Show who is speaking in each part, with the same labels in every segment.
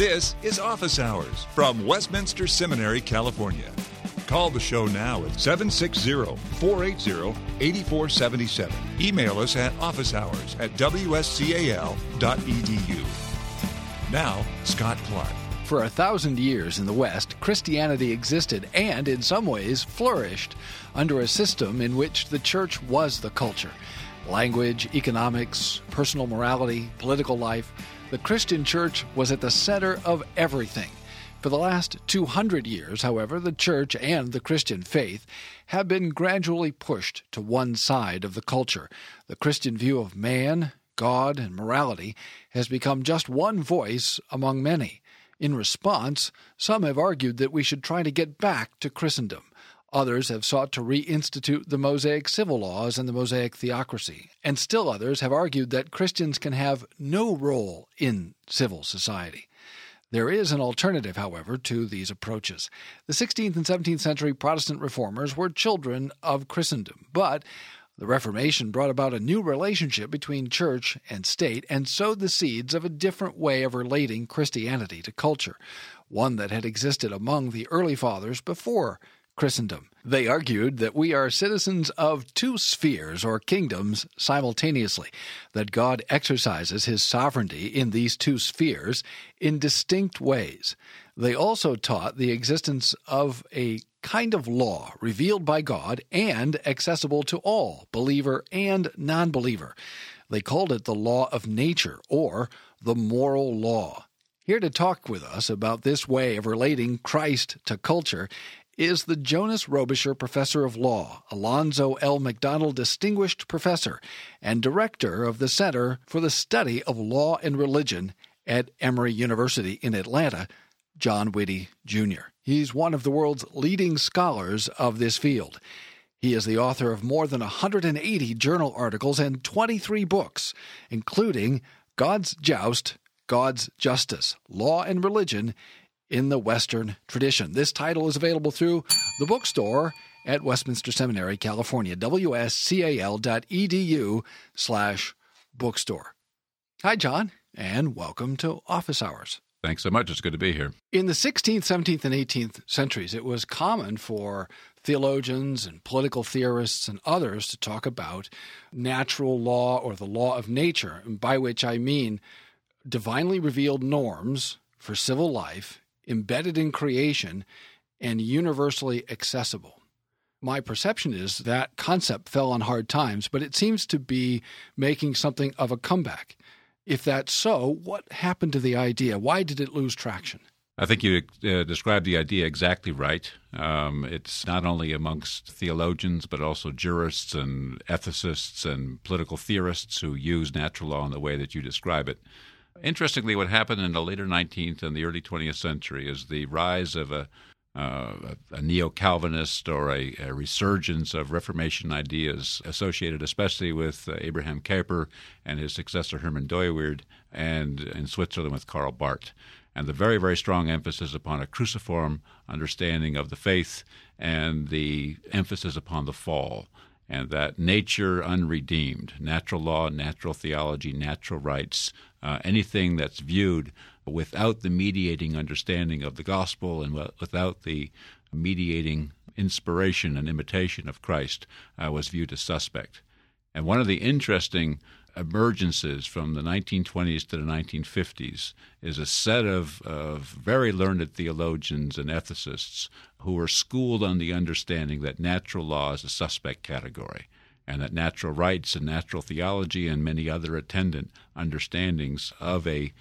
Speaker 1: This is Office Hours from Westminster Seminary, California. Call the show now at 760 480 8477. Email us at officehours at wscal.edu. Now, Scott Clark.
Speaker 2: For a thousand years in the West, Christianity existed and, in some ways, flourished under a system in which the church was the culture. Language, economics, personal morality, political life, the Christian church was at the center of everything. For the last 200 years, however, the church and the Christian faith have been gradually pushed to one side of the culture. The Christian view of man, God, and morality has become just one voice among many. In response, some have argued that we should try to get back to Christendom. Others have sought to reinstitute the Mosaic civil laws and the Mosaic theocracy. And still others have argued that Christians can have no role in civil society. There is an alternative, however, to these approaches. The 16th and 17th century Protestant reformers were children of Christendom, but the Reformation brought about a new relationship between church and state and sowed the seeds of a different way of relating Christianity to culture, one that had existed among the early fathers before Christendom. They argued that we are citizens of two spheres or kingdoms simultaneously, that God exercises his sovereignty in these two spheres in distinct ways. They also taught the existence of a kind of law revealed by God and accessible to all, believer and non believer. They called it the law of nature or the moral law. Here to talk with us about this way of relating Christ to culture is the Jonas Robitscher Professor of Law, Alonzo L. McDonald Distinguished Professor, and Director of the Center for the Study of Law and Religion at Emory University in Atlanta, John Witte Jr. He's one of the world's leading scholars of this field. He is the author of more than 180 journal articles and 23 books, including God's Joust, God's Justice, Law and Religion in the Western tradition. This title is available through the bookstore at Westminster Seminary, California, wscal.edu slash bookstore. Hi, John, and welcome to Office Hours.
Speaker 3: Thanks so much. It's good to be here.
Speaker 2: In the 16th, 17th, and 18th centuries, it was common for theologians and political theorists and others to talk about natural law or the law of nature, by which I mean divinely revealed norms for civil life embedded in creation, and universally accessible. My perception is that concept fell on hard times, but it seems to be making something of a comeback. If that's so, what happened to the idea? Why did it lose traction?
Speaker 3: I think you uh, described the idea exactly right. Um, it's not only amongst theologians, but also jurists and ethicists and political theorists who use natural law in the way that you describe it. Interestingly, what happened in the later 19th and the early 20th century is the rise of a, uh, a neo Calvinist or a, a, resurgence of Reformation ideas associated especially with uh, Abraham Kuyper and his successor Herman Dooyeweerd, and in Switzerland with Karl Barth. And the very, very strong emphasis upon a cruciform understanding of the faith and the emphasis upon the fall and that nature unredeemed, natural law, natural theology, natural rights, uh, anything that's viewed without the mediating understanding of the gospel and without the mediating inspiration and imitation of Christ uh, was viewed as suspect. And one of the interesting emergences from the 1920s to the 1950s is a set of, of very learned theologians and ethicists who were schooled on the understanding that natural law is a suspect category and that natural rights and natural theology and many other attendant understandings of a,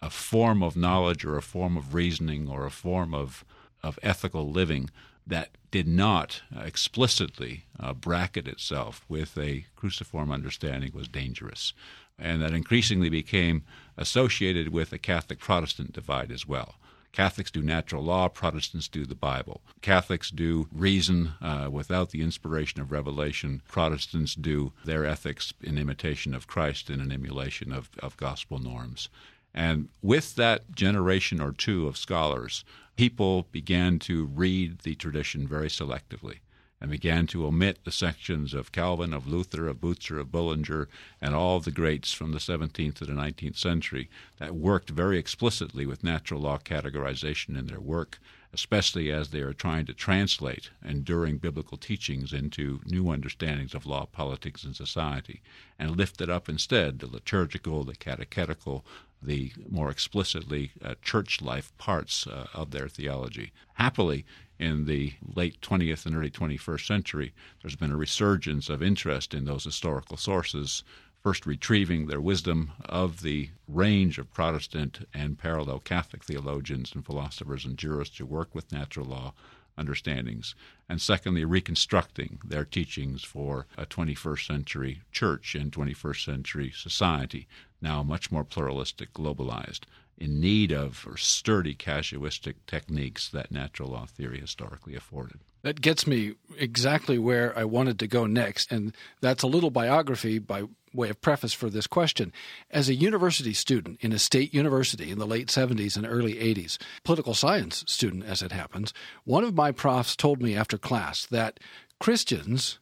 Speaker 3: a form of knowledge or a form of reasoning or a form of, of ethical living that did not explicitly uh, bracket itself with a cruciform understanding was dangerous, and that increasingly became associated with a Catholic Protestant divide as well. Catholics do natural law, Protestants do the Bible. Catholics do reason uh, without the inspiration of revelation, Protestants do their ethics in imitation of Christ and in emulation of, of gospel norms. And with that generation or two of scholars, people began to read the tradition very selectively. and began to omit the sections of Calvin, of Luther, of Bucer, of Bullinger, and all the greats from the 17th to the 19th century that worked very explicitly with natural law categorization in their work, especially as they are trying to translate enduring biblical teachings into new understandings of law, politics, and society, and lifted up instead the liturgical, the catechetical, the more explicitly uh, church life parts uh, of their theology. Happily, in the late 20th and early 21st century, there's been a resurgence of interest in those historical sources, first retrieving their wisdom of the range of Protestant and parallel Catholic theologians and philosophers and jurists who worked with natural law understandings, and secondly, reconstructing their teachings for a 21st century church and 21st century society, now much more pluralistic, globalized, in need of sturdy casuistic techniques that natural law theory historically afforded.
Speaker 2: That gets me exactly where I wanted to go next, and that's a little biography by way of preface for this question. As a university student in a state university in the late 70s and early 80s, political science student as it happens, one of my profs told me after class that Christians,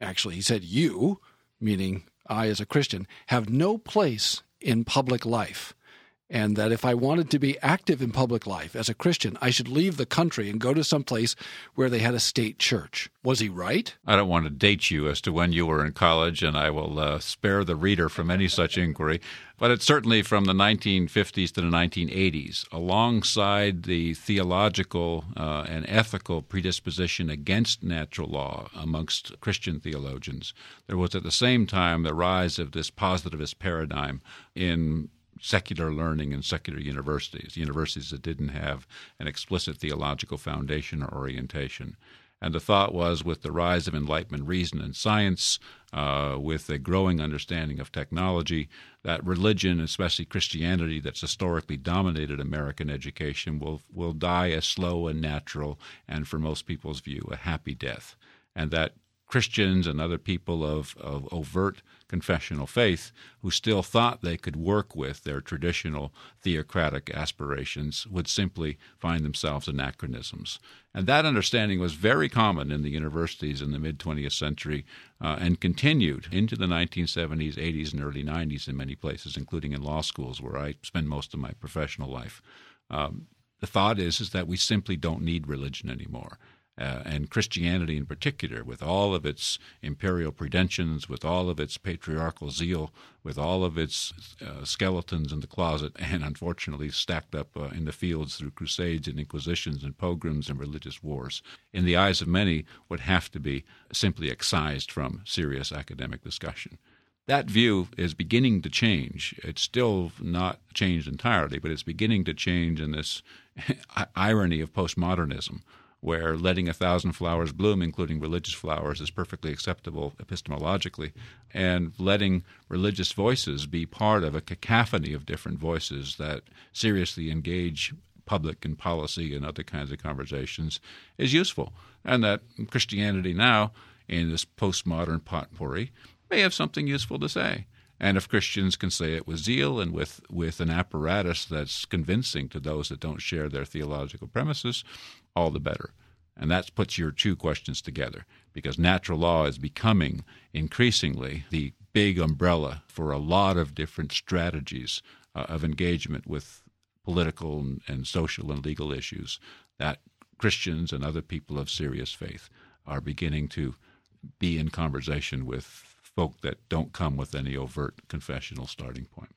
Speaker 2: actually, he said, you, meaning I as a Christian, have no place in public life and that if I wanted to be active in public life as a Christian, I should leave the country and go to some place where they had a state church. Was he right?
Speaker 3: I don't want to date you as to when you were in college, and I will uh, spare the reader from any such inquiry. But it's certainly from the 1950s to the 1980s, alongside the theological uh, and ethical predisposition against natural law amongst Christian theologians. There was at the same time the rise of this positivist paradigm in secular learning in secular universities, universities that didn't have an explicit theological foundation or orientation. And the thought was with the rise of Enlightenment reason and science, uh, with a growing understanding of technology, that religion, especially Christianity, that's historically dominated American education, will, will die a slow and natural, and for most people's view, a happy death. And that Christians and other people of, of overt confessional faith who still thought they could work with their traditional theocratic aspirations would simply find themselves anachronisms. And that understanding was very common in the universities in the mid 20th century uh, and continued into the 1970s, 80s, and early 90s in many places, including in law schools where I spend most of my professional life. Um, the thought is, is that we simply don't need religion anymore uh, and Christianity in particular, with all of its imperial pretensions, with all of its patriarchal zeal, with all of its uh, skeletons in the closet, and unfortunately stacked up uh, in the fields through crusades and inquisitions and pogroms and religious wars, in the eyes of many, would have to be simply excised from serious academic discussion. That view is beginning to change. It's still not changed entirely, but it's beginning to change in this irony of postmodernism where letting a thousand flowers bloom, including religious flowers, is perfectly acceptable epistemologically, and letting religious voices be part of a cacophony of different voices that seriously engage public and policy and other kinds of conversations is useful. And that Christianity now, in this postmodern potpourri, may have something useful to say. And if Christians can say it with zeal and with, with an apparatus that's convincing to those that don't share their theological premises, all the better. And that puts your two questions together because natural law is becoming increasingly the big umbrella for a lot of different strategies uh, of engagement with political and, and social and legal issues that Christians and other people of serious faith are beginning to be in conversation with folk that don't come with any overt confessional starting point.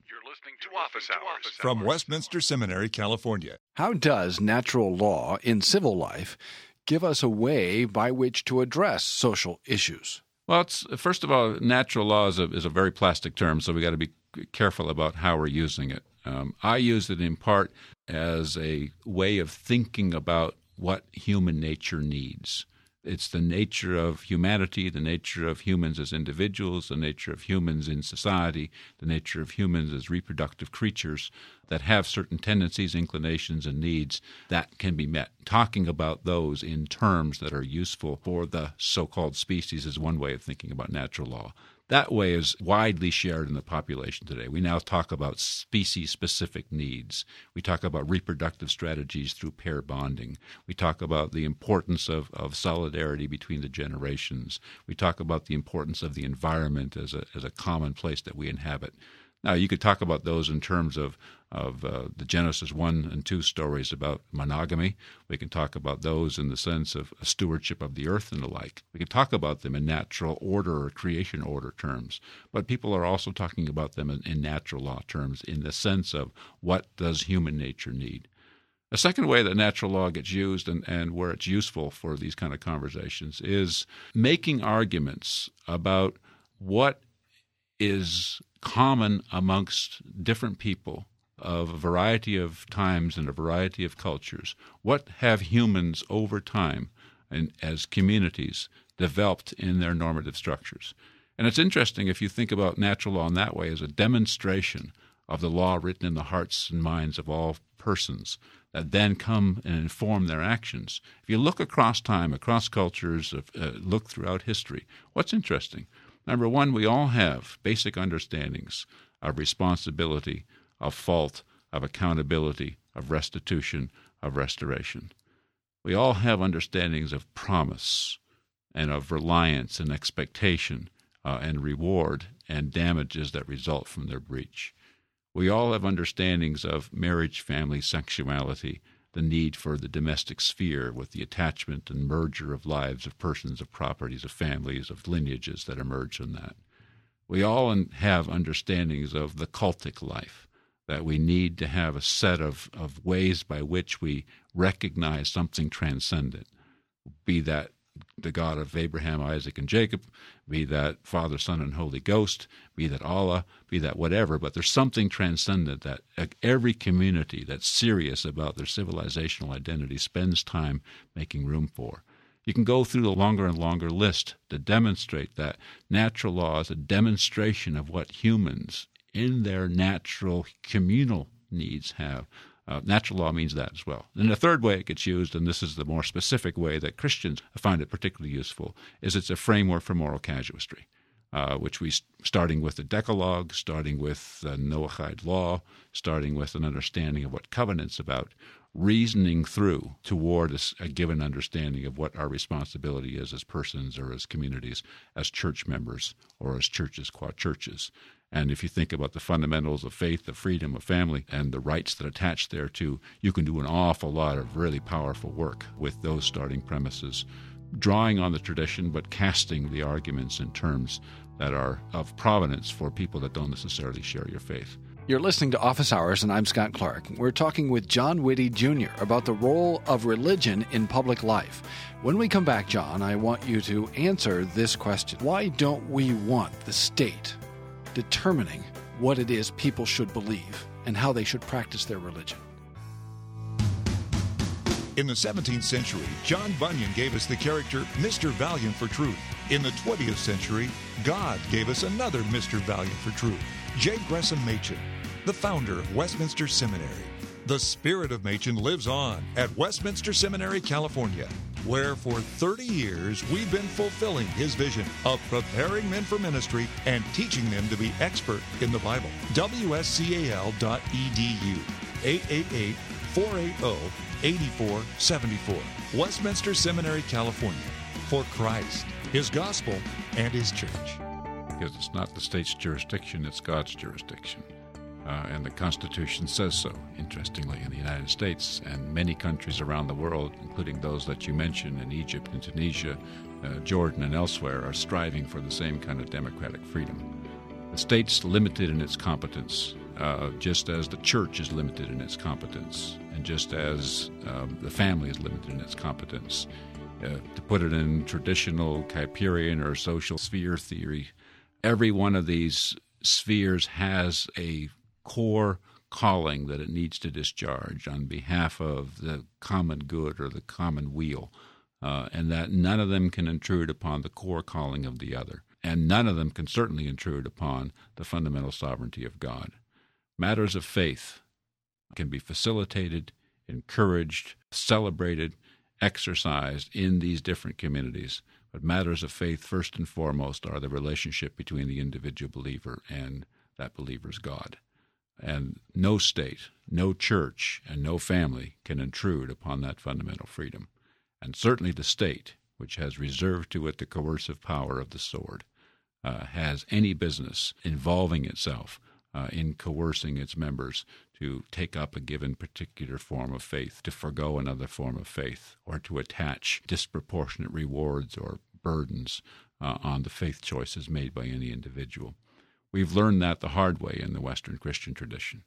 Speaker 1: You're listening to Office Hours from Westminster Seminary, California.
Speaker 2: How does natural law in civil life give us a way by which to address social issues?
Speaker 3: Well, first of all, natural law is a, is a very plastic term, so we got to be careful about how we're using it. Um, I use it in part as a way of thinking about what human nature needs. It's the nature of humanity, the nature of humans as individuals, the nature of humans in society, the nature of humans as reproductive creatures that have certain tendencies, inclinations, and needs that can be met. Talking about those in terms that are useful for the so called species is one way of thinking about natural law. That way is widely shared in the population today. We now talk about species specific needs. We talk about reproductive strategies through pair bonding. We talk about the importance of, of solidarity between the generations. We talk about the importance of the environment as a, as a common place that we inhabit. Now, you could talk about those in terms of of uh, the Genesis 1 and 2 stories about monogamy. We can talk about those in the sense of stewardship of the earth and the like. We can talk about them in natural order or creation order terms. But people are also talking about them in, in natural law terms in the sense of what does human nature need. A second way that natural law gets used and, and where it's useful for these kind of conversations is making arguments about what is common amongst different people of a variety of times and a variety of cultures. What have humans over time and as communities developed in their normative structures? And it's interesting if you think about natural law in that way as a demonstration of the law written in the hearts and minds of all persons that then come and inform their actions. If you look across time, across cultures, uh, look throughout history, what's interesting? Number one, we all have basic understandings of responsibility, of fault, of accountability, of restitution, of restoration. We all have understandings of promise and of reliance and expectation uh, and reward and damages that result from their breach. We all have understandings of marriage, family, sexuality, the need for the domestic sphere with the attachment and merger of lives of persons, of properties, of families, of lineages that emerge from that. We all have understandings of the cultic life, that we need to have a set of, of ways by which we recognize something transcendent, be that the God of Abraham, Isaac, and Jacob, be that Father, Son, and Holy Ghost, be that Allah, be that whatever, but there's something transcendent that every community that's serious about their civilizational identity spends time making room for. You can go through the longer and longer list to demonstrate that natural law is a demonstration of what humans in their natural communal needs have uh, natural law means that as well. And the third way it gets used, and this is the more specific way that Christians find it particularly useful, is it's a framework for moral casuistry. Uh, which we starting with the Decalogue, starting with the Noahide law, starting with an understanding of what covenant's about, reasoning through toward a, a, given understanding of what our responsibility is as persons or as communities, as church members or as churches qua churches. And if you think about the fundamentals of faith, the freedom of family, and the rights that attach thereto, you can do an awful lot of really powerful work with those starting premises, drawing on the tradition but casting the arguments in terms that are of provenance for people that don't necessarily share your faith.
Speaker 2: You're listening to Office Hours, and I'm Scott Clark. We're talking with John Witte Jr. about the role of religion in public life. When we come back, John, I want you to answer this question Why don't we want the state determining what it is people should believe and how they should practice their religion.
Speaker 1: In the 17th century, John Bunyan gave us the character Mr. Valiant for Truth. In the 20th century, God gave us another Mr. Valiant for Truth, J. Gresham Machen, the founder of Westminster Seminary. The spirit of Machen lives on at Westminster Seminary, California, where for 30 years we've been fulfilling his vision of preparing men for ministry and teaching them to be expert in the Bible. WSCAL.edu 888 480 8474. Westminster Seminary, California. For Christ, His gospel, and His church.
Speaker 3: Because it's not the state's jurisdiction, it's God's jurisdiction. Uh, and the Constitution says so, interestingly, in the United States and many countries around the world, including those that you mentioned in Egypt and Tunisia, uh, Jordan, and elsewhere, are striving for the same kind of democratic freedom. The state's limited in its competence, uh, just as the church is limited in its competence, and just as um, the family is limited in its competence. Uh, to put it in traditional Kuyperian or social sphere theory, every one of these spheres has a core calling that it needs to discharge on behalf of the common good or the common weal, uh, and that none of them can intrude upon the core calling of the other, and none of them can certainly intrude upon the fundamental sovereignty of God. Matters of faith can be facilitated, encouraged, celebrated, exercised in these different communities But matters of faith, first and foremost, are the relationship between the individual believer and that believer's God. And no state, no church, and no family can intrude upon that fundamental freedom. And certainly the state, which has reserved to it the coercive power of the sword, uh, has any business involving itself uh, in coercing its members to take up a given particular form of faith, to forego another form of faith, or to attach disproportionate rewards or burdens uh, on the faith choices made by any individual. We've learned that the hard way in the Western Christian tradition.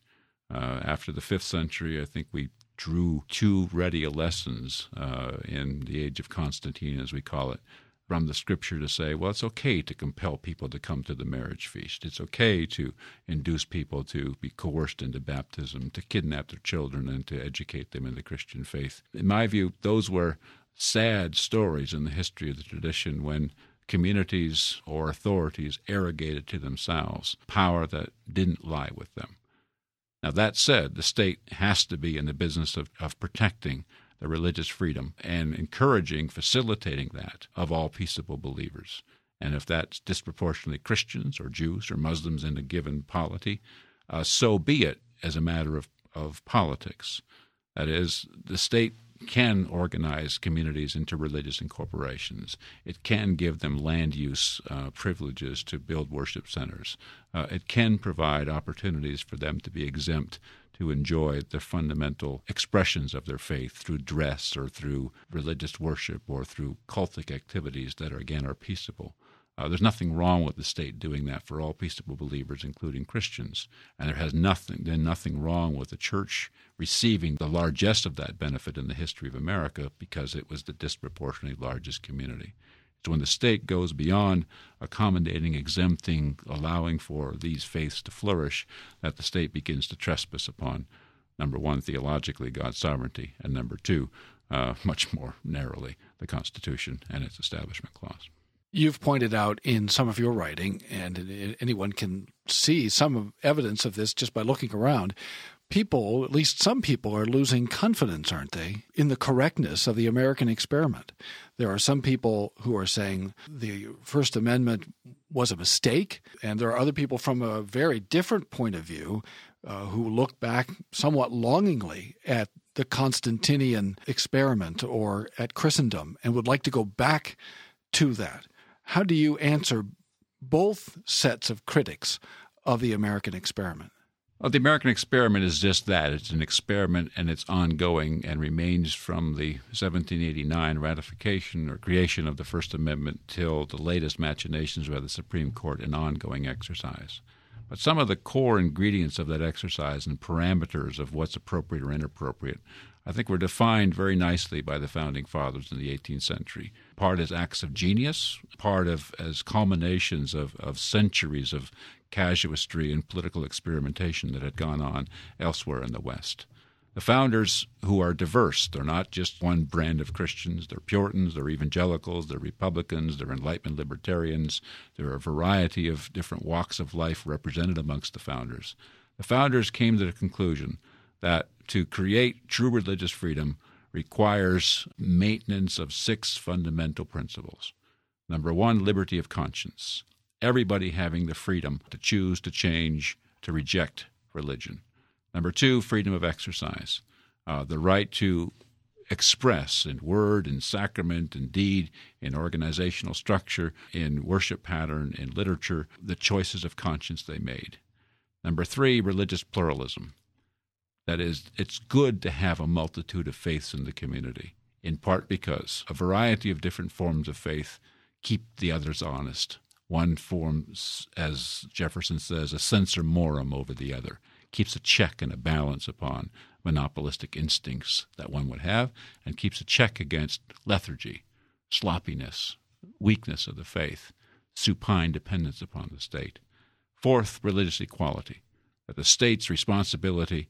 Speaker 3: Uh, after the fifth century, I think we drew too ready lessons uh, in the age of Constantine, as we call it, from the scripture to say, well, it's okay to compel people to come to the marriage feast. It's okay to induce people to be coerced into baptism, to kidnap their children, and to educate them in the Christian faith. In my view, those were sad stories in the history of the tradition when communities or authorities arrogated to themselves power that didn't lie with them. Now, that said, the state has to be in the business of, of protecting the religious freedom and encouraging, facilitating that of all peaceable believers. And if that's disproportionately Christians or Jews or Muslims in a given polity, uh, so be it as a matter of, of politics. That is, the state can organize communities into religious incorporations. It can give them land use uh, privileges to build worship centers. Uh, it can provide opportunities for them to be exempt to enjoy the fundamental expressions of their faith through dress or through religious worship or through cultic activities that are, again are peaceable. Uh, there's nothing wrong with the state doing that for all peaceable believers, including Christians, and there has nothing been nothing wrong with the church receiving the largest of that benefit in the history of America because it was the disproportionately largest community. So when the state goes beyond accommodating, exempting, allowing for these faiths to flourish, that the state begins to trespass upon, number one, theologically, God's sovereignty, and number two, uh, much more narrowly, the Constitution and its Establishment Clause.
Speaker 2: You've pointed out in some of your writing, and anyone can see some evidence of this just by looking around, people, at least some people, are losing confidence, aren't they, in the correctness of the American experiment. There are some people who are saying the First Amendment was a mistake, and there are other people from a very different point of view uh, who look back somewhat longingly at the Constantinian experiment or at Christendom and would like to go back to that. How do you answer both sets of critics of the American experiment?
Speaker 3: Well, the American experiment is just that. It's an experiment and it's ongoing and remains from the 1789 ratification or creation of the First Amendment till the latest machinations by the Supreme Court an ongoing exercise. But some of the core ingredients of that exercise and parameters of what's appropriate or inappropriate, I think were defined very nicely by the founding fathers in the 18th century. Part as acts of genius, part of as culminations of, of centuries of casuistry and political experimentation that had gone on elsewhere in the West. The founders, who are diverse, they're not just one brand of Christians. They're Puritans, they're evangelicals, they're Republicans, they're Enlightenment libertarians. There are a variety of different walks of life represented amongst the founders. The founders came to the conclusion that to create true religious freedom requires maintenance of six fundamental principles. Number one, liberty of conscience everybody having the freedom to choose, to change, to reject religion. Number two, freedom of exercise, uh, the right to express in word, in sacrament, in deed, in organizational structure, in worship pattern, in literature, the choices of conscience they made. Number three, religious pluralism. That is, it's good to have a multitude of faiths in the community, in part because a variety of different forms of faith keep the others honest. One forms, as Jefferson says, a censor morum over the other, keeps a check and a balance upon monopolistic instincts that one would have, and keeps a check against lethargy, sloppiness, weakness of the faith, supine dependence upon the state. Fourth, religious equality, that the state's responsibility,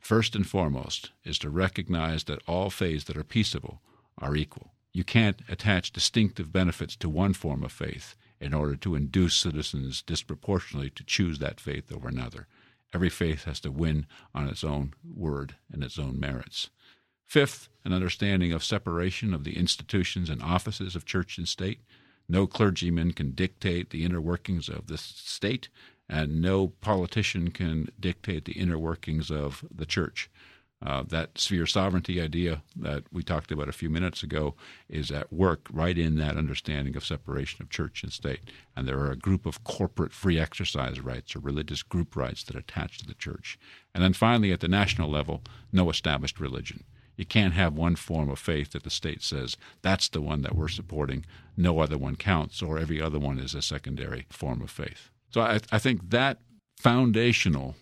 Speaker 3: first and foremost, is to recognize that all faiths that are peaceable are equal. You can't attach distinctive benefits to one form of faith in order to induce citizens disproportionately to choose that faith over another. Every faith has to win on its own word and its own merits. Fifth, an understanding of separation of the institutions and offices of church and state. No clergyman can dictate the inner workings of the state, and no politician can dictate the inner workings of the church. Uh, that sphere sovereignty idea that we talked about a few minutes ago is at work right in that understanding of separation of church and state. And there are a group of corporate free exercise rights or religious group rights that attach to the church. And then finally, at the national level, no established religion. You can't have one form of faith that the state says that's the one that we're supporting, no other one counts, or every other one is a secondary form of faith. So I, I think that foundational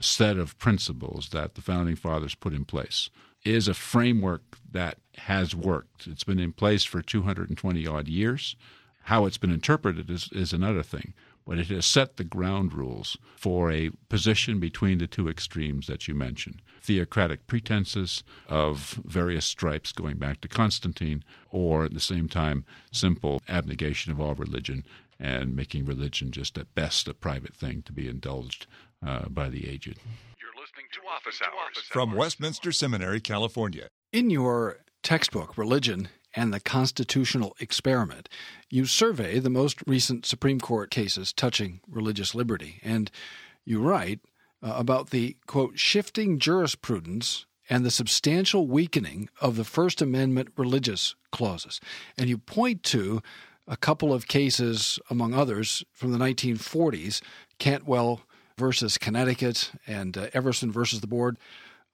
Speaker 3: set of principles that the founding fathers put in place is a framework that has worked. It's been in place for 220 odd years. How it's been interpreted is, is another thing, but it has set the ground rules for a position between the two extremes that you mentioned theocratic pretenses of various stripes going back to Constantine, or at the same time, simple abnegation of all religion and making religion just at best a private thing to be indulged uh, by the aged.
Speaker 1: You're listening to Office Hours from Westminster Seminary, California.
Speaker 2: In your textbook, Religion and the Constitutional Experiment, you survey the most recent Supreme Court cases touching religious liberty. And you write uh, about the, quote, shifting jurisprudence and the substantial weakening of the First Amendment religious clauses. And you point to a couple of cases, among others, from the 1940s Cantwell versus Connecticut and uh, Everson versus the Board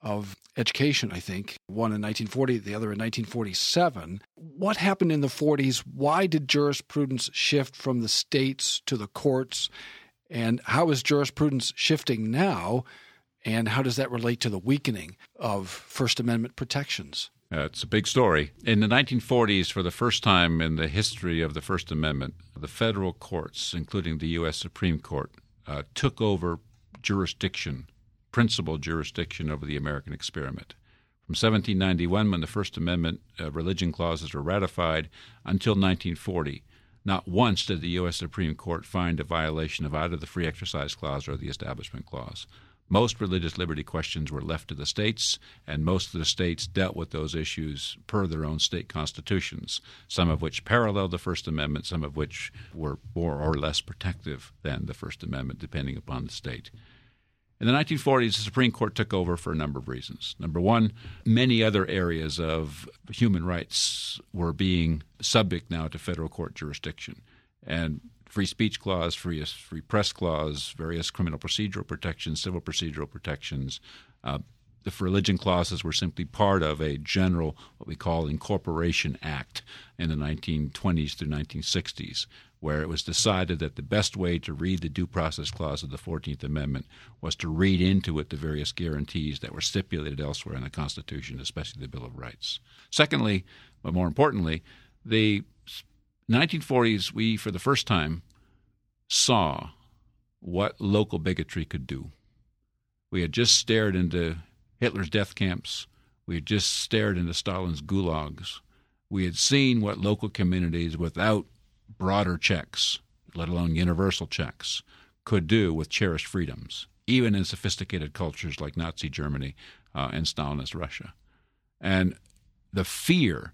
Speaker 2: of Education, I think, one in 1940, the other in 1947. What happened in the 40s? Why did jurisprudence shift from the states to the courts? And how is jurisprudence shifting now? And how does that relate to the weakening of First Amendment protections?
Speaker 3: Uh, it's a big story. In the 1940s, for the first time in the history of the First Amendment, the federal courts, including the U.S. Supreme Court, uh, took over jurisdiction, principal jurisdiction over the American experiment. From 1791, when the First Amendment uh, religion clauses were ratified, until 1940, not once did the U.S. Supreme Court find a violation of either the Free Exercise Clause or the Establishment Clause. Most religious liberty questions were left to the states, and most of the states dealt with those issues per their own state constitutions, some of which paralleled the First Amendment, some of which were more or less protective than the First Amendment, depending upon the state. In the 1940s, the Supreme Court took over for a number of reasons. Number one, many other areas of human rights were being subject now to federal court jurisdiction. And free speech clause, free free press clause, various criminal procedural protections, civil procedural protections. Uh, the religion clauses were simply part of a general, what we call Incorporation Act in the 1920s through 1960s, where it was decided that the best way to read the Due Process Clause of the 14th Amendment was to read into it the various guarantees that were stipulated elsewhere in the Constitution, especially the Bill of Rights. Secondly, but more importantly, the 1940s, we, for the first time, saw what local bigotry could do. We had just stared into Hitler's death camps. We had just stared into Stalin's gulags. We had seen what local communities without broader checks, let alone universal checks, could do with cherished freedoms, even in sophisticated cultures like Nazi Germany uh, and Stalinist Russia. And the fear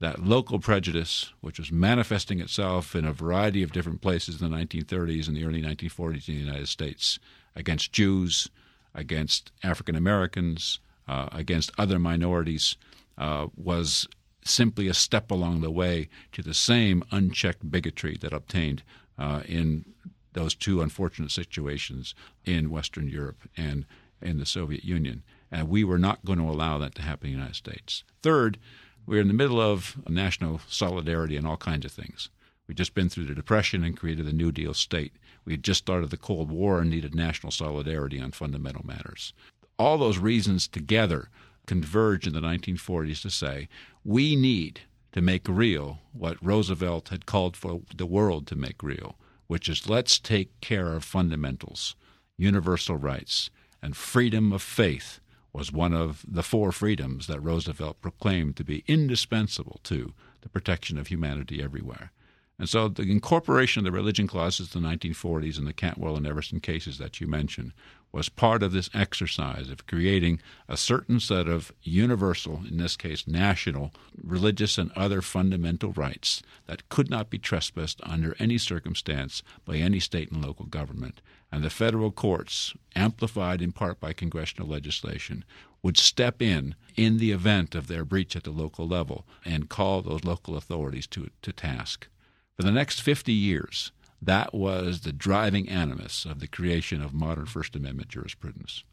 Speaker 3: that local prejudice, which was manifesting itself in a variety of different places in the 1930s and the early 1940s in the United States against Jews, against African Americans, uh, against other minorities, uh, was simply a step along the way to the same unchecked bigotry that obtained uh, in those two unfortunate situations in Western Europe and in the Soviet Union. And we were not going to allow that to happen in the United States. Third, we're in the middle of national solidarity and all kinds of things. We'd just been through the Depression and created the New Deal state. We had just started the Cold War and needed national solidarity on fundamental matters. All those reasons together converged in the 1940s to say we need to make real what Roosevelt had called for the world to make real, which is let's take care of fundamentals, universal rights, and freedom of faith was one of the four freedoms that Roosevelt proclaimed to be indispensable to the protection of humanity everywhere. And so the incorporation of the religion clauses in the 1940s in the Cantwell and Everson cases that you mentioned was part of this exercise of creating a certain set of universal, in this case national, religious and other fundamental rights that could not be trespassed under any circumstance by any state and local government. And the federal courts, amplified in part by congressional legislation, would step in in the event of their breach at the local level and call those local authorities to, to task. For the next 50 years, that was the driving animus of the creation of modern First Amendment jurisprudence.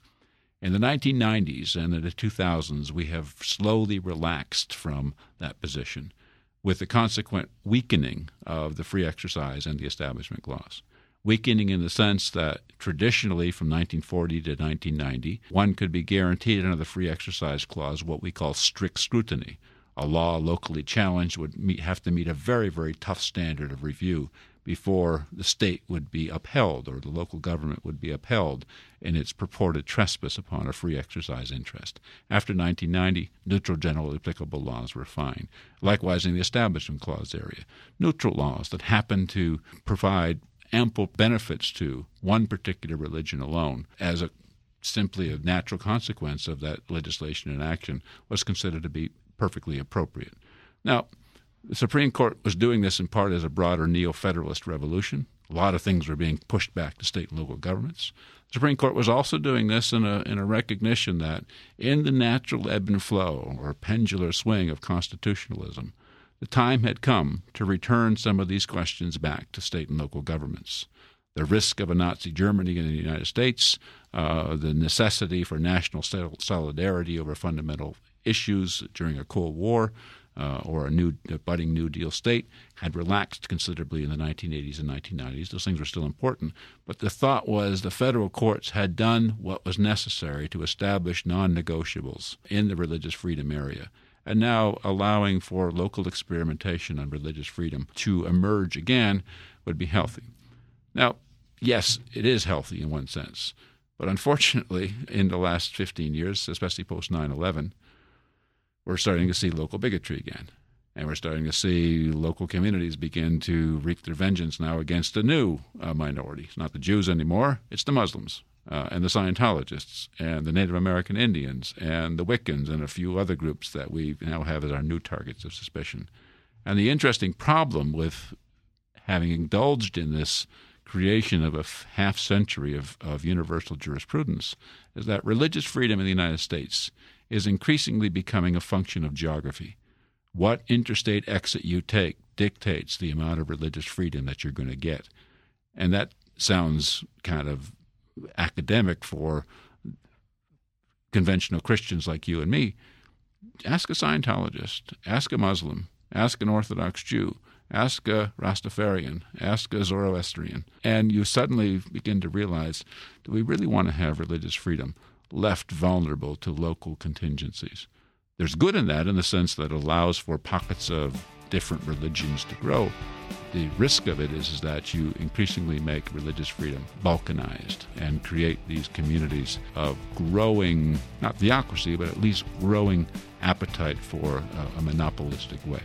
Speaker 3: In the 1990s and in the 2000s, we have slowly relaxed from that position, with the consequent weakening of the free exercise and the Establishment Clause. Weakening in the sense that traditionally, from 1940 to 1990, one could be guaranteed under the Free Exercise Clause what we call strict scrutiny a law locally challenged would meet, have to meet a very, very tough standard of review before the state would be upheld or the local government would be upheld in its purported trespass upon a free exercise interest. After 1990, neutral generally applicable laws were fine. Likewise, in the Establishment Clause area, neutral laws that happened to provide ample benefits to one particular religion alone as a simply a natural consequence of that legislation in action was considered to be perfectly appropriate. Now, the Supreme Court was doing this in part as a broader neo federalist revolution. A lot of things were being pushed back to state and local governments. The Supreme Court was also doing this in a, in a recognition that in the natural ebb and flow or pendular swing of constitutionalism, the time had come to return some of these questions back to state and local governments. The risk of a Nazi Germany in the United States, uh, the necessity for national solidarity over fundamental issues during a Cold War uh, or a new a budding New Deal state had relaxed considerably in the 1980s and 1990s. Those things were still important, but the thought was the federal courts had done what was necessary to establish non-negotiables in the religious freedom area. And now allowing for local experimentation on religious freedom to emerge again would be healthy. Now, yes, it is healthy in one sense. But unfortunately, in the last 15 years, especially post 9 11, we're starting to see local bigotry again. And we're starting to see local communities begin to wreak their vengeance now against a new uh, minority. It's not the Jews anymore, it's the Muslims. Uh, and the Scientologists and the Native American Indians and the Wiccans and a few other groups that we now have as our new targets of suspicion. And the interesting problem with having indulged in this creation of a f- half century of, of universal jurisprudence is that religious freedom in the United States is increasingly becoming a function of geography. What interstate exit you take dictates the amount of religious freedom that you're going to get. And that sounds kind of academic for conventional Christians like you and me. Ask a Scientologist, ask a Muslim, ask an Orthodox Jew, ask a Rastafarian, ask a Zoroastrian, and you suddenly begin to realize do we really want to have religious freedom? Left vulnerable to local contingencies. There's good in that in the sense that it allows for pockets of different religions to grow. The risk of it is, is that you increasingly make religious freedom balkanized and create these communities of growing, not theocracy, but at least growing appetite for a, a monopolistic way.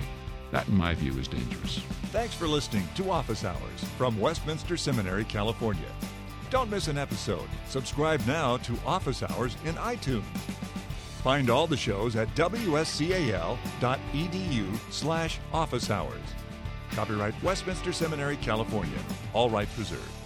Speaker 3: That, in my view, is dangerous.
Speaker 1: Thanks for listening to Office Hours from Westminster Seminary, California. Don't miss an episode. Subscribe now to Office Hours in iTunes. Find all the shows at wscal.edu slash office hours. Copyright Westminster Seminary, California. All rights reserved.